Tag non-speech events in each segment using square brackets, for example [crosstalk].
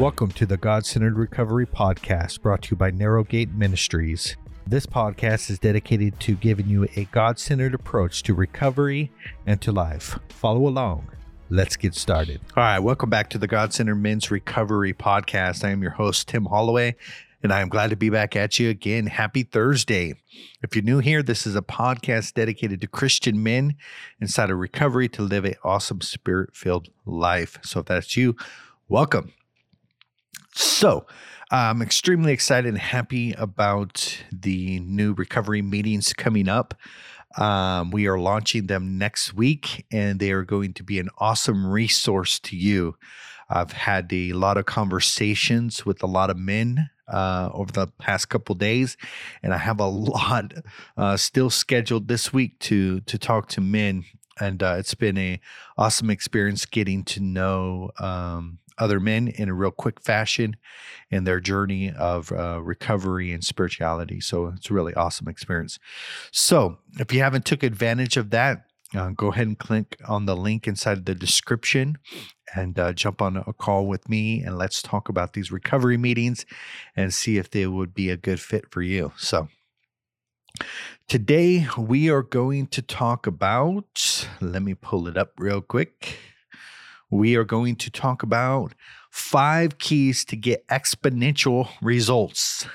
Welcome to the God Centered Recovery Podcast brought to you by Narrow Gate Ministries. This podcast is dedicated to giving you a God centered approach to recovery and to life. Follow along. Let's get started. All right, welcome back to the God Centered Men's Recovery Podcast. I am your host, Tim Holloway, and I am glad to be back at you again. Happy Thursday. If you're new here, this is a podcast dedicated to Christian men inside of recovery to live an awesome spirit filled life. So if that's you, welcome. So, I'm extremely excited and happy about the new recovery meetings coming up. Um, we are launching them next week, and they are going to be an awesome resource to you. I've had a lot of conversations with a lot of men uh, over the past couple days, and I have a [laughs] lot uh, still scheduled this week to to talk to men. And uh, it's been a awesome experience getting to know um, other men in a real quick fashion in their journey of uh, recovery and spirituality. So it's a really awesome experience. So if you haven't took advantage of that, uh, go ahead and click on the link inside the description and uh, jump on a call with me and let's talk about these recovery meetings and see if they would be a good fit for you. So today we are going to talk about, let me pull it up real quick we are going to talk about five keys to get exponential results.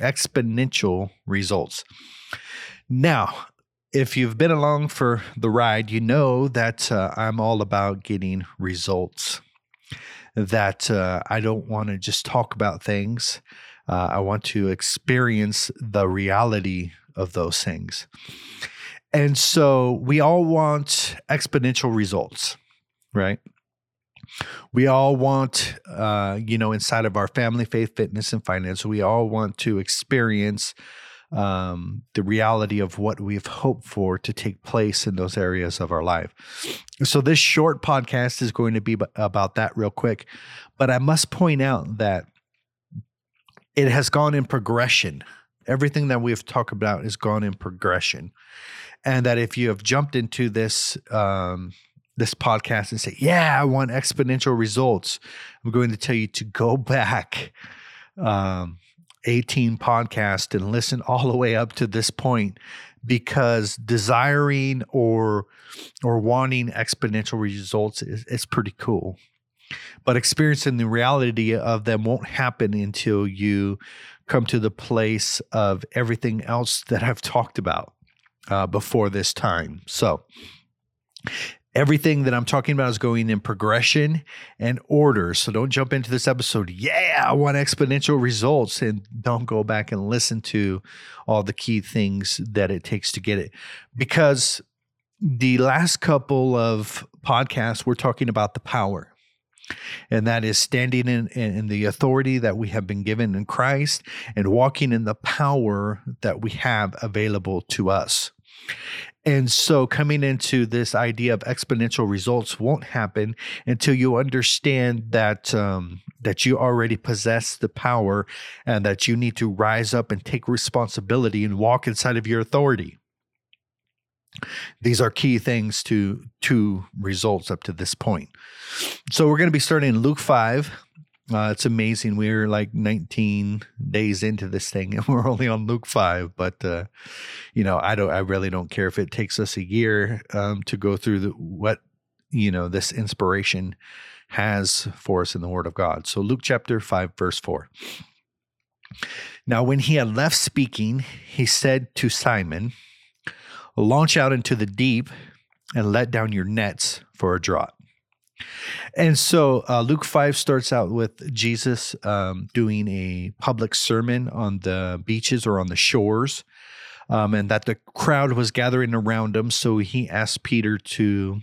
Exponential results. Now, if you've been along for the ride, you know that uh, I'm all about getting results. That uh, I don't want to just talk about things. Uh, I want to experience the reality of those things. And so we all want exponential results, right? We all want, uh, you know, inside of our family, faith, fitness, and finance, we all want to experience um, the reality of what we've hoped for to take place in those areas of our life. So, this short podcast is going to be about that real quick. But I must point out that it has gone in progression. Everything that we've talked about has gone in progression. And that if you have jumped into this, um, this podcast and say, Yeah, I want exponential results, I'm going to tell you to go [laughs] back um, 18 podcast and listen all the way up to this point because desiring or or wanting exponential results is, is pretty cool but experiencing the reality of them won't happen until you come to the place of everything else that I've talked about uh, before this time. So, everything that I'm talking about is going in progression and order. So don't jump into this episode, yeah, I want exponential results, and don't go back and listen to all the key things that it takes to get it. Because the last couple of podcasts, we're talking about the power. And that is standing in, in the authority that we have been given in Christ and walking in the power that we have available to us. And so, coming into this idea of exponential results won't happen until you understand that um, that you already possess the power, and that you need to rise up and take responsibility and walk inside of your authority. These are key things to to results up to this point. So, we're going to be starting in Luke five, uh, it's amazing. We're like 19 days into this thing, and [laughs] we're only on Luke five. But uh, you know, I don't. I really don't care if it takes us a year um, to go through the, what you know this inspiration has for us in the Word of God. So Luke chapter five, verse four. Now, when he had left speaking, he said to Simon, "Launch out into the deep and let down your nets for a draught." And so uh, Luke 5 starts out with Jesus um, doing a public sermon on the beaches or on the shores, um, and that the crowd was gathering around him. So he asked Peter to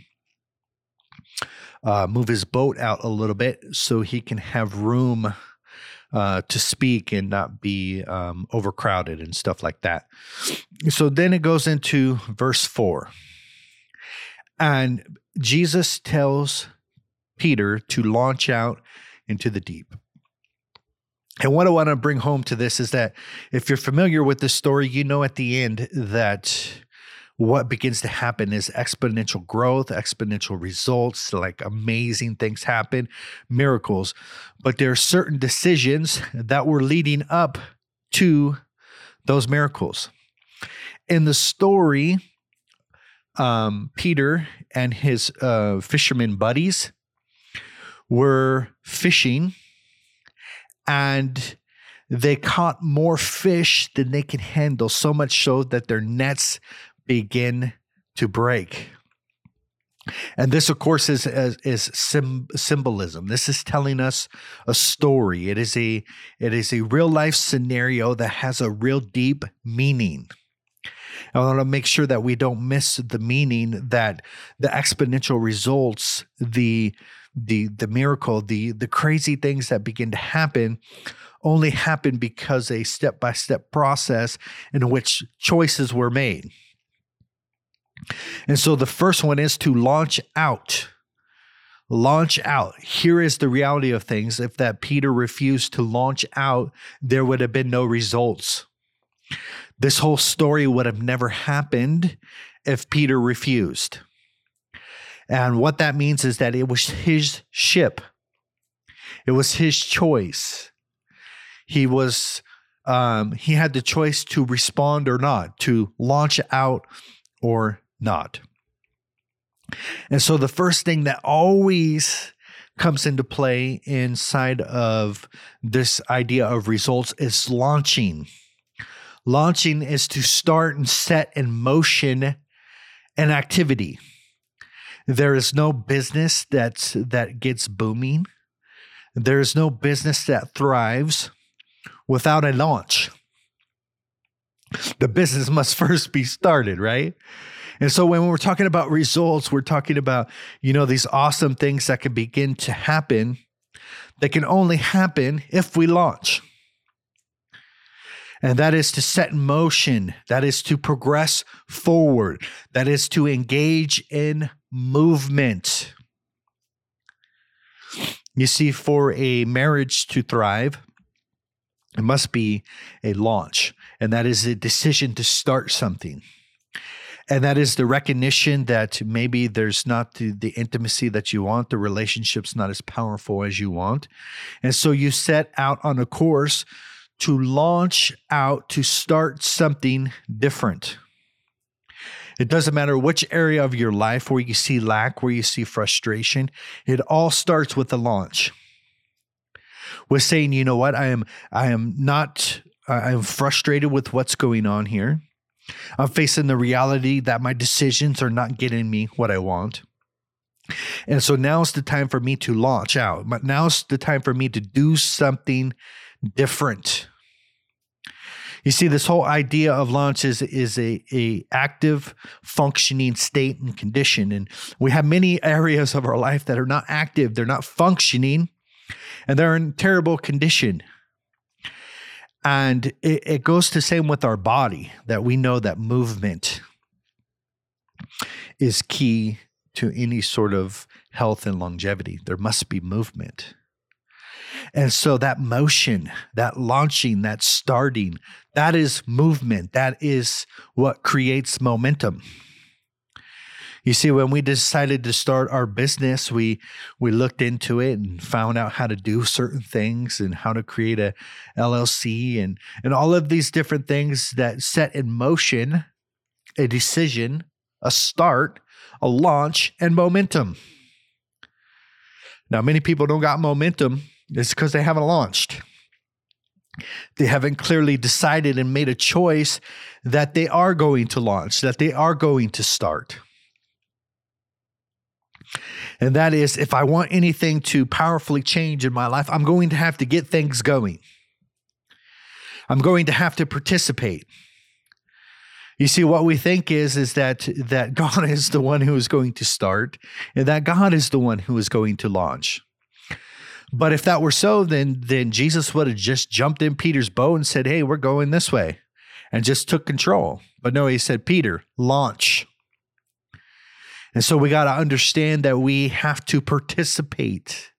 uh, move his boat out a little bit so he can have room uh, to speak and not be um, overcrowded and stuff like that. So then it goes into verse 4. And Jesus tells Peter to launch out into the deep. And what I want to bring home to this is that if you're familiar with this story, you know at the end that what begins to happen is exponential growth, exponential results, like amazing things happen, miracles. But there are certain decisions that were leading up to those miracles. In the story, um, Peter and his uh, fisherman buddies were fishing and they caught more fish than they could handle, so much so that their nets begin to break. And this, of course, is is, is sim, symbolism. This is telling us a story. It is a it is a real life scenario that has a real deep meaning. I want to make sure that we don't miss the meaning that the exponential results, the the the miracle, the the crazy things that begin to happen only happen because a step-by-step process in which choices were made. And so the first one is to launch out. Launch out. Here is the reality of things. If that Peter refused to launch out, there would have been no results. This whole story would have never happened if Peter refused. And what that means is that it was his ship, it was his choice. He was, um, he had the choice to respond or not, to launch out or not. And so the first thing that always comes into play inside of this idea of results is launching. Launching is to start and set in motion an activity. There is no business that's that gets booming. There is no business that thrives without a launch. The business must [laughs] first be started, right? And so when we're talking about results, we're talking about, you know, these awesome things that can begin to happen that can only happen if we launch and that is to set in motion, that is to progress forward, that is to engage in movement. You see, for a marriage to thrive, it must be a launch, and that is a decision to start something. And that is the recognition that maybe there's not the, the intimacy that you want, the relationship's not as powerful as you want. And so you set out on a course to launch out to start something different. It doesn't matter which area of your life where you see lack, where you see frustration, it all starts with the launch. With saying, you know what, I am I am not I am frustrated with what's going on here. I'm facing the reality that my decisions are not getting me what I want. And so now's the time for me to launch out. But now's the time for me to do something different. You see, this whole idea of launch is, is a, a active, functioning state and condition. And we have many [laughs] areas of our life that are not active, they're not functioning, and they're in terrible condition. And it, it goes the same with our body, that we know that movement is key to any sort of health and longevity. There must be movement. And so that motion, that launching, that starting, that is movement. That is what creates momentum. You see, when we decided to start our business, we we looked into it and found out how to do certain things and how to create a LLC and and all of these different things that set in motion a decision, a start, a launch, and momentum. Now, many people don't got momentum it's because they haven't launched. They haven't clearly decided and made a choice that they are going to launch, that they are going to start. And that is if I want anything to powerfully change in my life, I'm going to have to get things going. I'm going to have to participate. You see, what we think is is that that God is the one who is going to start, and that God is the one who is going to launch. But if that were so, then then Jesus would have just jumped in Peter's boat and said, "Hey, we're going this way," and just took control. But no, he said, "Peter, launch." And so we got to understand that we have to participate.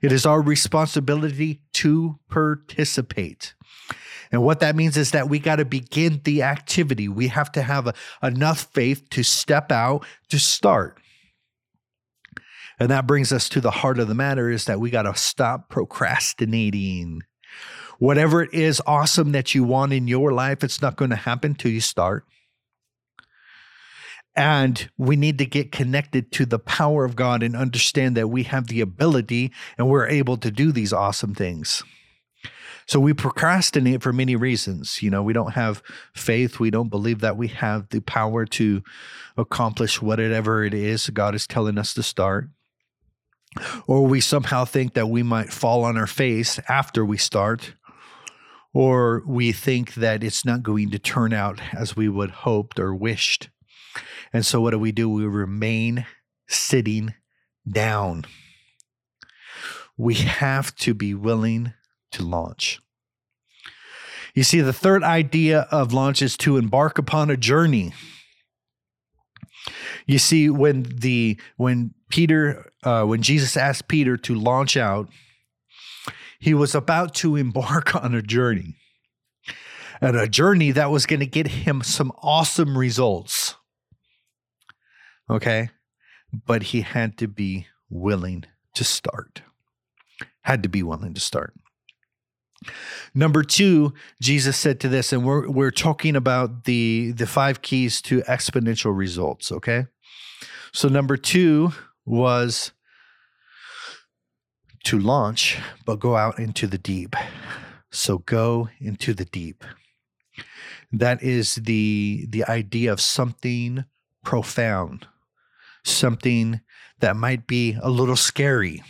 It is our responsibility to participate. And what that means is that we got to begin the activity. We have to have a, enough faith to step out to start. And that brings us to the heart of the matter is that we got to stop procrastinating. Whatever it is awesome that you want in your life, it's not going to happen till you start. And we need to get connected to the power of God and understand that we have the ability and we're able to do these awesome things. So we procrastinate for many reasons. You know, we don't have faith. We don't believe that we have the power to accomplish whatever it is God is telling us to start. Or we somehow think that we might fall on our face after we start. Or we think that it's not going to turn out as we would hoped or wished. And so what do we do? We remain sitting down. We have to be willing to launch. You see, the third idea of launch is to embark upon a journey. You see, when the when Peter, uh, when Jesus asked Peter to launch out, he was about to embark [laughs] on a journey, and a journey that was going to get him some awesome results. Okay, but he had to be willing to start. Had to be willing to start. Number two, Jesus said to this, and we're we're talking about the the five keys to exponential results. Okay, so number two was to launch, but go out into the deep. So go into the deep. That is the the idea of something profound, something that might be a little scary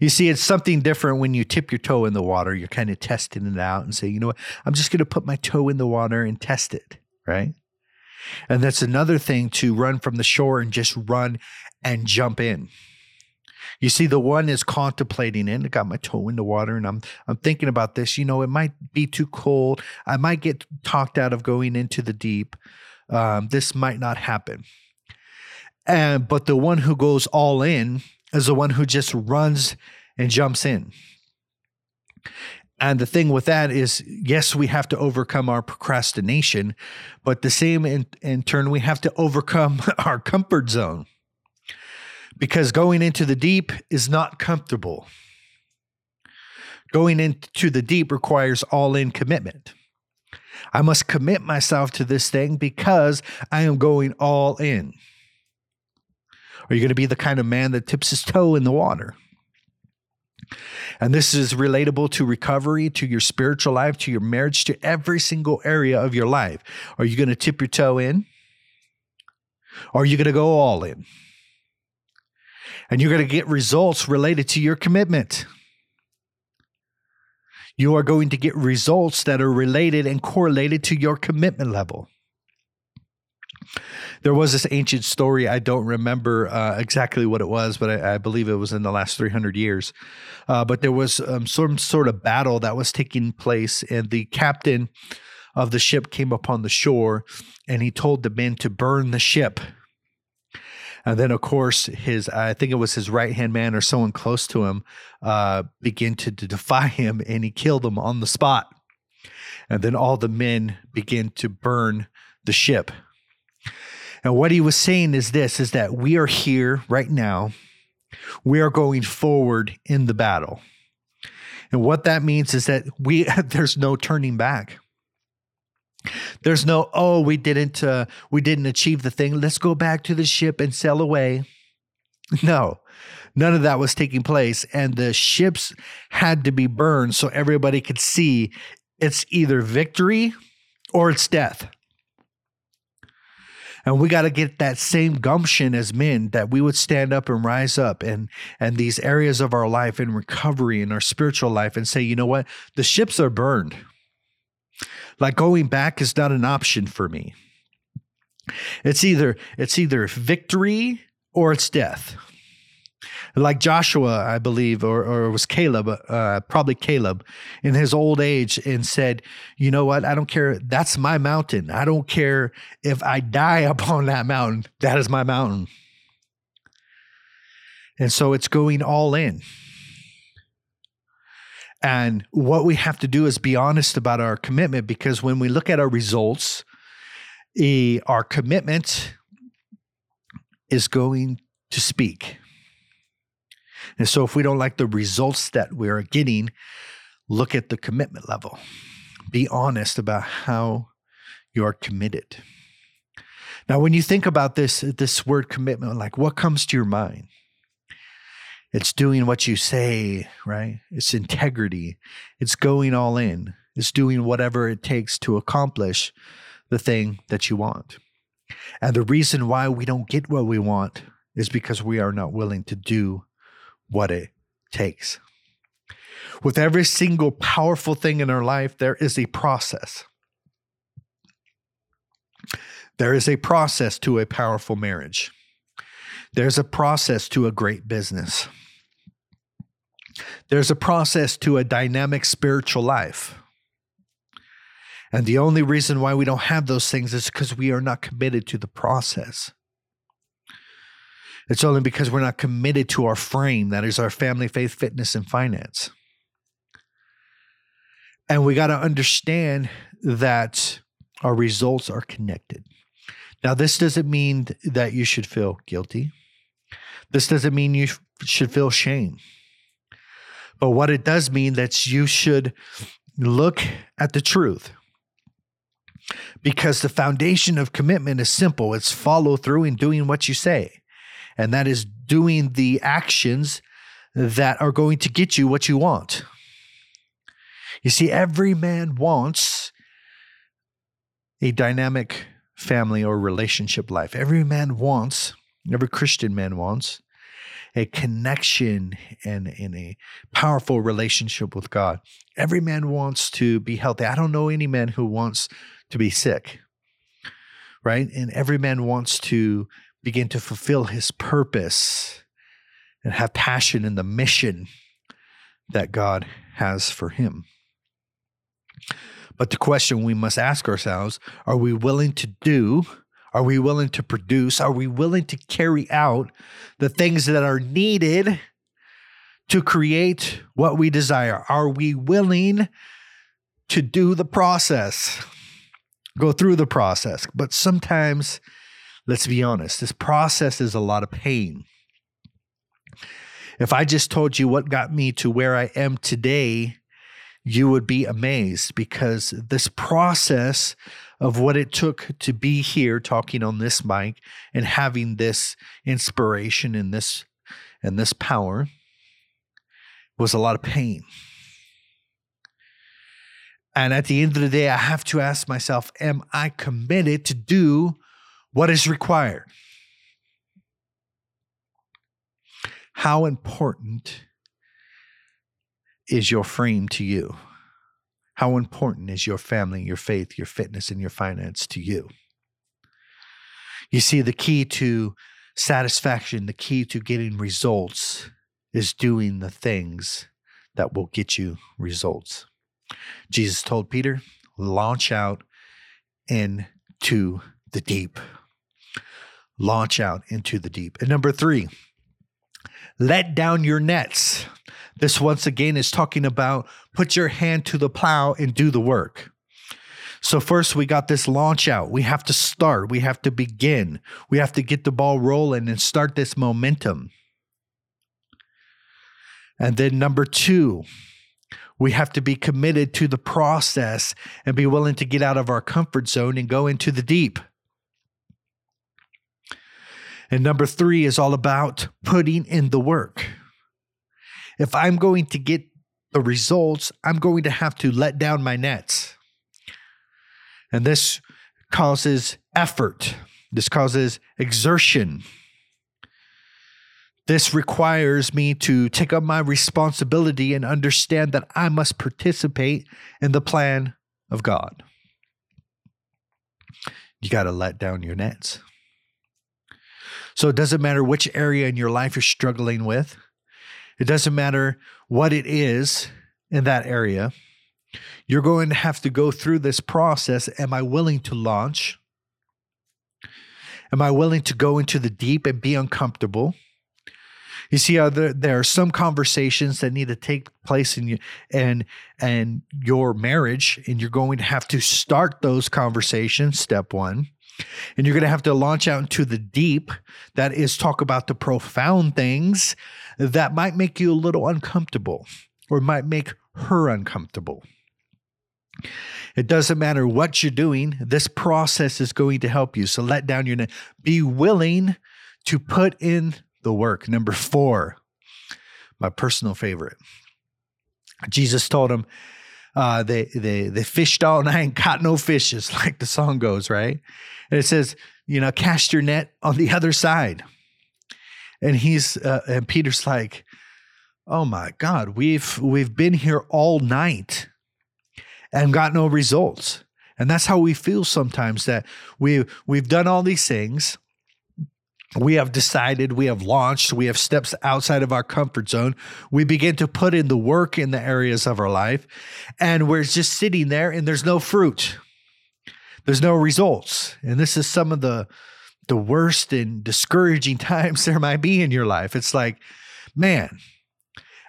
you see, it's something different when you tip your toe in the water. You're kind of testing it out and say, you know what, I'm just going to put my toe in the water and test it, right? And that's another thing to run from the shore and just run and jump in. You see, the one is contemplating it. I got my toe in the water and I'm I'm thinking about this. You know, it might be too cold. I might get talked out of going into the deep. Um, this might not happen. And but the one who goes all in is the one who just runs and jumps in. And the thing with that is, yes, we have to overcome our procrastination, but the same in, in turn, we have to overcome [laughs] our comfort zone because going into the deep is not comfortable. Going into the deep requires all in commitment. I must commit myself to this thing because I am going all in. Are you going to be the kind of man that tips his toe in the water? And this is relatable to recovery, to your spiritual life, to your marriage, to every single area of your life. Are you going to tip your toe in? Or are you going to go all in? And you're going to get results related to your commitment. You are going to get results that are related and correlated to your commitment level there was this ancient story. I don't remember uh, exactly what it was, but I, I, believe it was in the last 300 years. Uh, but there was um, some sort of battle that was taking place, and the captain of the ship came upon the shore and he told the men to burn the ship. And then, of course, his I think it was his right hand man or someone close to him uh, began to, to defy him, and he killed him on the spot. And then all the men began to burn the ship. And what he was saying is this is that we are here right now. We are going forward in the battle. And what that means is that we [laughs] there's no turning back. There's no oh we didn't uh, we didn't achieve the thing. Let's go back to the ship and sail away. [laughs] No. None of that was taking place and the ships had to be burned so everybody could see it's either victory or it's death. And we got to get that same gumption as men that we would stand up and rise up and and these areas of our life in recovery in our spiritual life and say, you know what? The ships are burned. Like going back is not an option for me. It's either it's either victory or it's death like Joshua, I believe, or, or it was Caleb, uh, probably Caleb, in his old age, and said, You know what? I don't care. That's my mountain. I don't care if I die [laughs] upon that mountain. That is my mountain. And so it's going all in. And what we have to do is be honest about our commitment because when we look at our results, eh, our commitment is going to speak. And so if we don't like the results that we're getting, look at the commitment level. Be honest about how you are committed. Now, when you think about this, this word commitment, like what comes to your mind? It's doing what you say, right? It's integrity. It's going all in. It's doing whatever it takes to accomplish the thing that you want. And the reason why we don't get what we want is because we are not willing to do what it takes. With every single powerful thing in our life, there is a process. There is a process to a powerful marriage. There's a process to a great business. There's a process to a dynamic spiritual life. And the only reason why we don't have those things is because we are not committed to the process. It's only because we're not committed to our frame that is our family, faith, fitness, and finance. And we got to understand that our results are connected. Now, this doesn't mean that you should feel guilty. This doesn't mean you should feel shame. But what it does mean that you should look at the truth. Because the foundation of commitment is simple. It's follow through in doing what you say. And that is doing the actions that are going to get you what you want. You see, every man wants a dynamic family or relationship life. Every man wants, every Christian man wants a connection and in a powerful relationship with God. Every man wants to be healthy. I don't know any man who wants to be sick, right? And every man wants to begin to fulfill his purpose and have passion in the mission that God has for him. But the question we must ask ourselves are we willing to do are we willing to produce? Are we willing to carry out the things that are needed to create what we desire? Are we willing to do the process, go through the process? But sometimes, let's be honest, this process is a lot of pain. If I just told you what got me to where I am today, you would be amazed because this process of what it took to be here talking on this mic and having this inspiration and this and this power was a lot of pain. And at the end of the day, I have to ask myself, am I committed to do what is required? How important is your frame to you? How important is your family, your faith, your fitness, and your finance to you? You see, the key to satisfaction, the key to getting results is doing the things that will get you results. Jesus told Peter, launch out into the deep. Launch out into the deep. And number three, let down your nets. This once again is talking about put your hand to the plow and do the work. So, first, we got this launch out. We have to start, we have to begin, we have to get the ball rolling and start this momentum. And then, number two, we have to be committed to the process and be willing to get out of our comfort zone and go into the deep. And number three is all about putting in the work. If I'm going to get the results, I'm going to have to let down my nets. And this causes effort, this causes exertion. This requires me to take up my responsibility and understand that I must participate in the plan of God. You got to let down your nets. So it doesn't matter which area in your life you're struggling with. It doesn't matter what it is in that area. You're going to have to go through this process. Am I willing to launch? Am I willing to go into the deep and be uncomfortable? You see there, there are some conversations that need to take place in you and and your marriage, and you're going to have to start those conversations, step one. And you're going to have to launch out into the deep, that is, talk about the profound things that might make you a little uncomfortable or might make her uncomfortable. It doesn't matter what you're doing, this process is going to help you. So let down your. Be willing to put in the work. Number four, my personal favorite. Jesus told him, uh, they they they fished all [laughs] night caught no fishes, like the song goes, right? And it says, you know, cast your net on the other side. And he's uh, and Peter's like, oh my God, we've we've been here all night and got no results. And that's how we feel sometimes that we we've done all these things. We have decided, we have launched, we have steps outside of our comfort zone. We begin to put in the work in the areas of our life, and we're just sitting there and there's no fruit. There's no results. And this is some of the the worst and discouraging [laughs] times there might be in your life. It's like, man,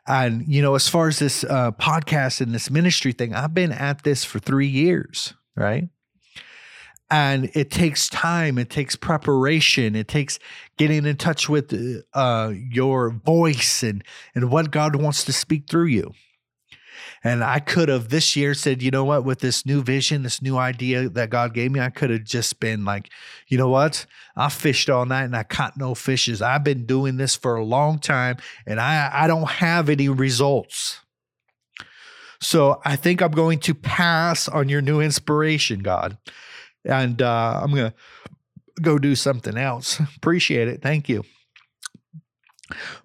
and, you know, as far as this uh, podcast and this ministry thing, I've been at this for three years, right? And it takes time, it takes preparation, it takes getting in touch with uh, your voice and, and what God wants to speak through you. And I could have this year said, you know what, with this new vision, this new idea that God gave me, I could have just been like, you know what, I fished all night and I caught no fishes. I've been doing this for a long time and I, I don't have any results. So I think I'm going to pass on your new inspiration, God. And uh, I'm to go do something else. [laughs] Appreciate it. Thank you.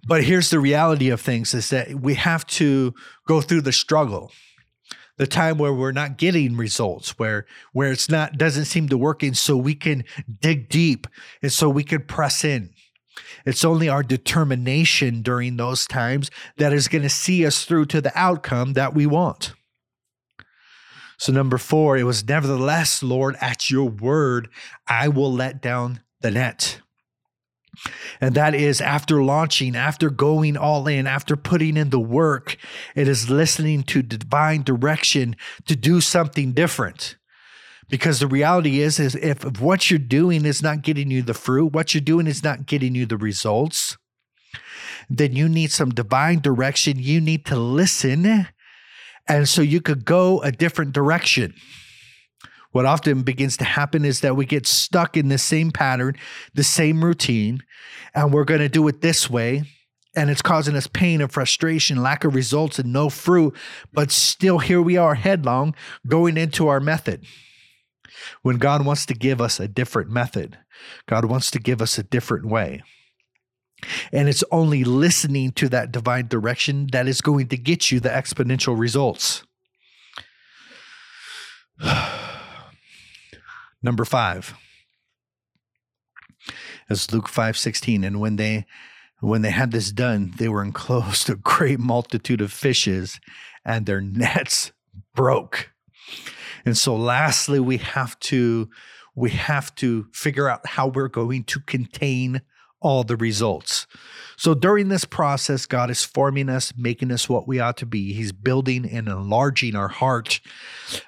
But here's the reality of things is that we have to go through the struggle. The time where we're not getting results, where where it's not doesn't seem to work working, so we can dig deep and so we can press in. It's only our determination during those times that is going to see us through to the outcome that we want. So, number four, it was nevertheless, Lord, at your word, I will let down the net. And that is after launching, after going all in, after putting in the work, it is listening to divine direction to do something different. Because the reality is, is if what you're doing is not getting you the fruit, what you're doing is not getting you the results, then you need some divine direction. You need to listen. And so you could go a different direction what often begins to happen is that we get stuck in the same pattern, the same routine, and we're going to do it this way. And it's causing us pain and frustration, lack of results, and no fruit. But still, here we are headlong going into our method. When God wants to give us a different method, God wants to give us a different way. And it's only listening to that divine direction that is going to get you the exponential results. [sighs] Number five is Luke five sixteen, and when they when they had this done, they were enclosed a great multitude of fishes, and their nets broke. And so, lastly, we have to we have to figure out how we're going to contain all the results. So during this process, God is forming us, making us what we ought to be. He's building and enlarging our heart.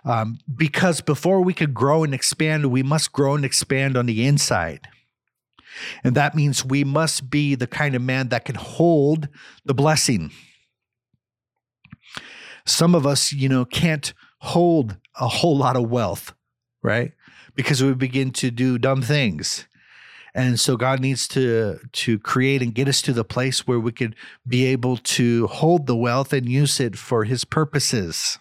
Um, because before we could grow and expand, we must grow and expand on the inside. And that means we must be the kind of man that can hold the blessing. Some of us, you know, can't hold a whole lot of wealth, right? Because we begin to do dumb things and so god needs to to create and get us to the place where we could be able to hold the wealth and use it for his purposes.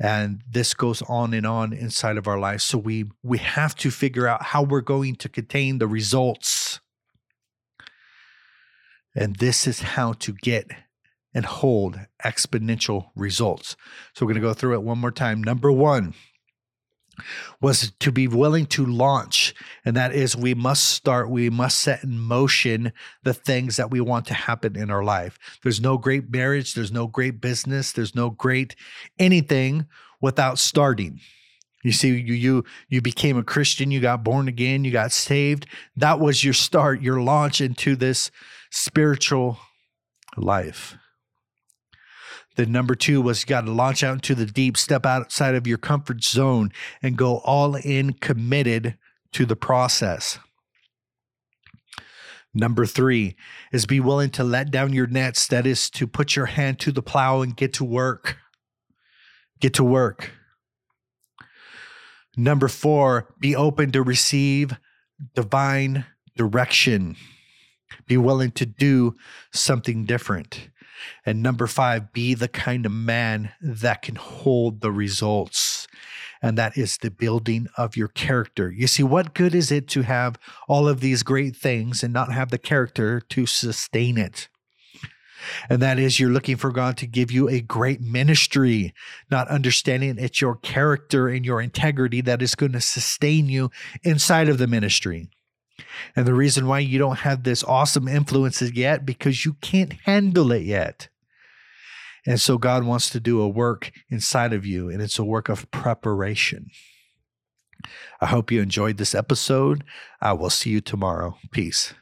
And this goes on and on inside of our lives. So we we have to figure out how we're going to contain the results. And this is how to get and hold exponential results. So we're going to go through it one more time. Number 1 was to be willing to launch. And that is, we must start, we must set in motion the things that we want to happen in our life. There's no great marriage, there's no great business, there's no great anything without starting. You see, you you you became a Christian, you got born again, you got saved. That was your start, your launch into this spiritual life. Then number two was you got to launch out into the deep, step outside of your comfort zone, and go all in committed to the process. Number three is be willing to let down your nets. That is to put your hand to the plow and get to work. Get to work. Number four, be open to receive divine direction. Be willing to do something different. And number five, be the kind of man that can hold the results. And that is the building of your character. You see, what good is it to have all of these great things and not have the character to sustain it? And that is, you're looking for God to give you a great ministry, not understanding it's your character and your integrity that is going to sustain you inside of the ministry. And the reason why you don't have this awesome influences yet because you can't handle it yet. And so God wants to do a work inside of you, and it's a work of preparation. I hope you enjoyed this episode. I will see you tomorrow. Peace.